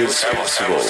It is possible.